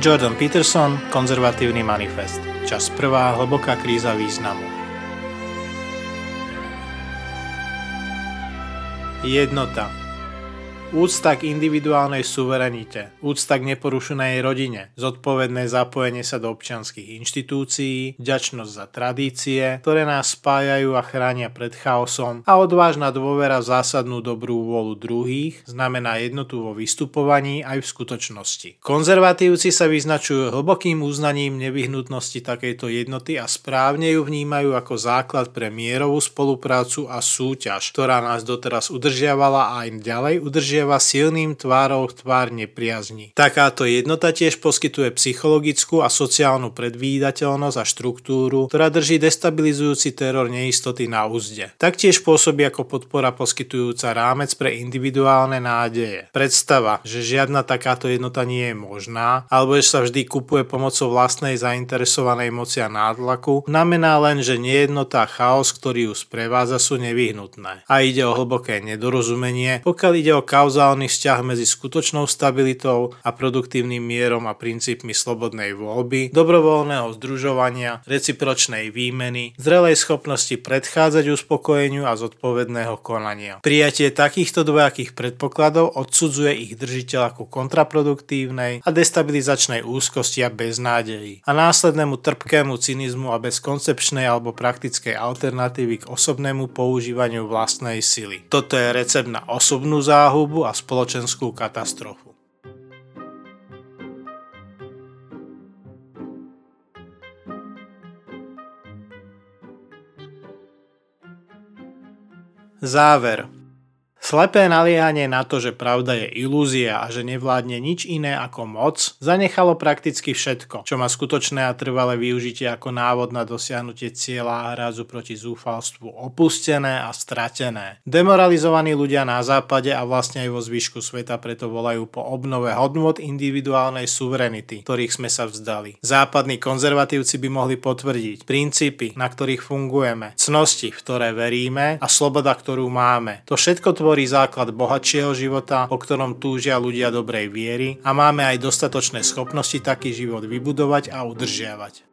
Jordan Peterson, Konzervatívny manifest. Čas prvá, hlboká kríza významu. Jednota. Úcta k individuálnej suverenite, úcta k neporušenej rodine, zodpovedné zapojenie sa do občianských inštitúcií, vďačnosť za tradície, ktoré nás spájajú a chránia pred chaosom a odvážna dôvera v zásadnú dobrú vôľu druhých znamená jednotu vo vystupovaní aj v skutočnosti. Konzervatívci sa vyznačujú hlbokým uznaním nevyhnutnosti takejto jednoty a správne ju vnímajú ako základ pre mierovú spoluprácu a súťaž, ktorá nás doteraz udržiavala a aj ďalej udržiava udržiava silným tvárou tvár nepriazni. Takáto jednota tiež poskytuje psychologickú a sociálnu predvídateľnosť a štruktúru, ktorá drží destabilizujúci teror neistoty na úzde. Taktiež pôsobí ako podpora poskytujúca rámec pre individuálne nádeje. Predstava, že žiadna takáto jednota nie je možná, alebo že sa vždy kupuje pomocou vlastnej zainteresovanej moci a nátlaku, znamená len, že nejednota a chaos, ktorý ju sprevádza, sú nevyhnutné. A ide o hlboké nedorozumenie, pokiaľ ide o kauz kauzálny vzťah medzi skutočnou stabilitou a produktívnym mierom a princípmi slobodnej voľby, dobrovoľného združovania, recipročnej výmeny, zrelej schopnosti predchádzať uspokojeniu a zodpovedného konania. Prijatie takýchto dvojakých predpokladov odsudzuje ich držiteľ ako kontraproduktívnej a destabilizačnej úzkosti a beznádeji a následnému trpkému cynizmu a bezkoncepčnej alebo praktickej alternatívy k osobnému používaniu vlastnej sily. Toto je recept na osobnú záhubu a spoločenskú katastrofu. Záver Slepé naliehanie na to, že pravda je ilúzia a že nevládne nič iné ako moc, zanechalo prakticky všetko, čo má skutočné a trvalé využitie ako návod na dosiahnutie cieľa a hrázu proti zúfalstvu opustené a stratené. Demoralizovaní ľudia na západe a vlastne aj vo zvyšku sveta preto volajú po obnove hodnot individuálnej suverenity, ktorých sme sa vzdali. Západní konzervatívci by mohli potvrdiť princípy, na ktorých fungujeme, cnosti, v ktoré veríme a sloboda, ktorú máme. To všetko tvorí tvorí základ bohatšieho života, o ktorom túžia ľudia dobrej viery a máme aj dostatočné schopnosti taký život vybudovať a udržiavať.